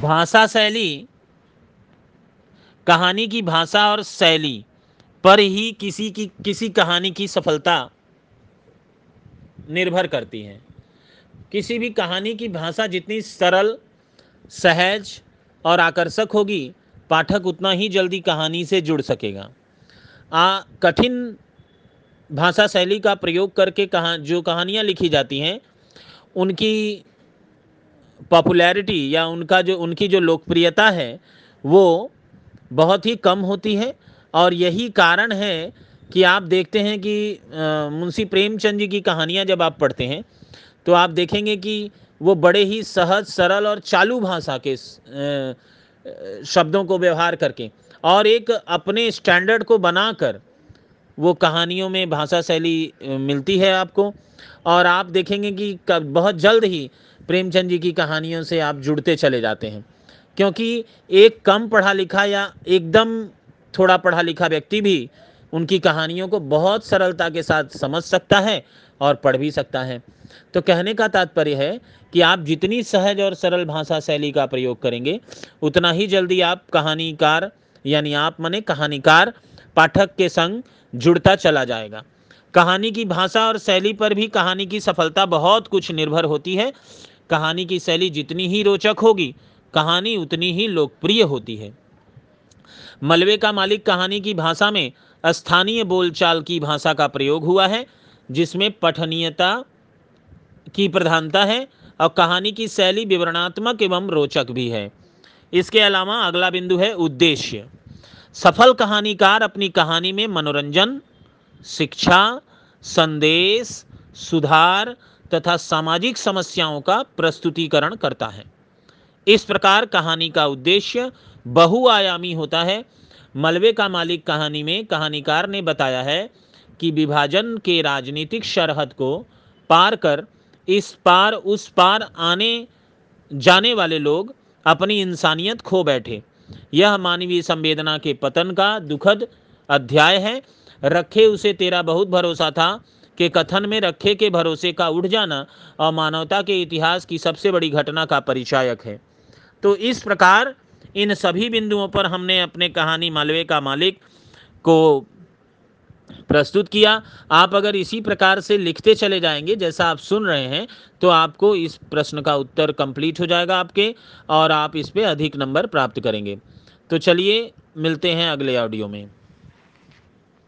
भाषा शैली कहानी की भाषा और शैली पर ही किसी की, किसी कहानी की सफलता निर्भर करती है। किसी भी कहानी की भाषा जितनी सरल, सहज और आकर्षक होगी, पाठक उतना ही जल्दी कहानी से जुड़ सकेगा। आ, कठिन भाषा शैली का प्रयोग करके कहा, जो कहानियाँ लिखी जाती हैं, उनकी पॉपुलैरिटी या उनका जो, उनकी जो लोकप्रियता है, वो बहुत ही कम होती है। और यही कारण है कि आप देखते हैं कि मुंशी प्रेमचंद जी की कहानियाँ जब आप पढ़ते हैं तो आप देखेंगे कि वो बड़े ही सहज, सरल और चालू भाषा के शब्दों को व्यवहार करके और एक अपने स्टैंडर्ड को बनाकर वो कहानियों में भाषा शैली मिलती है आपको। और आप देखेंगे कि बहुत जल्द ही प्रेमचंद जी की कहानियों से आप जुड़ते चले जाते हैं। क्योंकि एक कम पढ़ा लिखा या एकदम थोड़ा पढ़ा लिखा व्यक्ति भी उनकी कहानियों को बहुत सरलता के साथ समझ सकता है और पढ़ भी सकता है। तो कहने का तात्पर्य है कि आप जितनी सहज और सरल भाषा शैली का प्रयोग करेंगे, उतना ही जल्दी आप कहानीकार, यानी आप मने कहानीकार पाठक के संग जुड़ता चला जाएगा। कहानी की भाषा और शैली पर भी कहानी की सफलता बहुत कुछ निर्भर होती है। कहानी की शैली जितनी ही रोचक होगी, कहानी उतनी ही लोकप्रिय होती है। मलबे का मालिक कहानी की भाषा में स्थानीय बोलचाल की भाषा का प्रयोग हुआ है, जिसमें पठनीयता की प्रधानता है और कहानी की शैली विवरणात्मक एवं रोचक भी है। इसके अलावा अगला बिंदु है उद्देश्य। सफल कहानीकार अपनी कहानी में मनोरंजन, शिक्षा, संदेश, सुधार तथा सामाजिक समस्याओं का प्रस्तुतिकरण करता है। इस प्रकार कहानी का उद्देश्य बहुआयामी होता है। मलबे का मालिक कहानी में कहानीकार ने बताया है कि विभाजन के राजनीतिक शरहद को पार कर, इस पार, उस पार आने, जाने वाले लोग अपनी इंसानियत खो बैठे। यह मानवीय संवेदना के पतन का दुखद अध्याय है। रखे उसे तेरा बहुत भरोसा था के कथन में रखे के भरोसे का उठ जाना और मानवता के इतिहास की सबसे बड़ी घटना का परिचायक है। तो इस प्रकार इन सभी बिंदुओं पर हमने अपने कहानी मालवे का मालिक को प्रस्तुत किया। आप अगर इसी प्रकार से लिखते चले जाएँगे, जैसा आप सुन रहे हैं तो आपको इस प्रश्न का उत्तर कंप्लीट हो जाएगा आपके, और आप इस पर अधिक नंबर प्राप्त करेंगे। तो चलिए, मिलते हैं अगले ऑडियो में।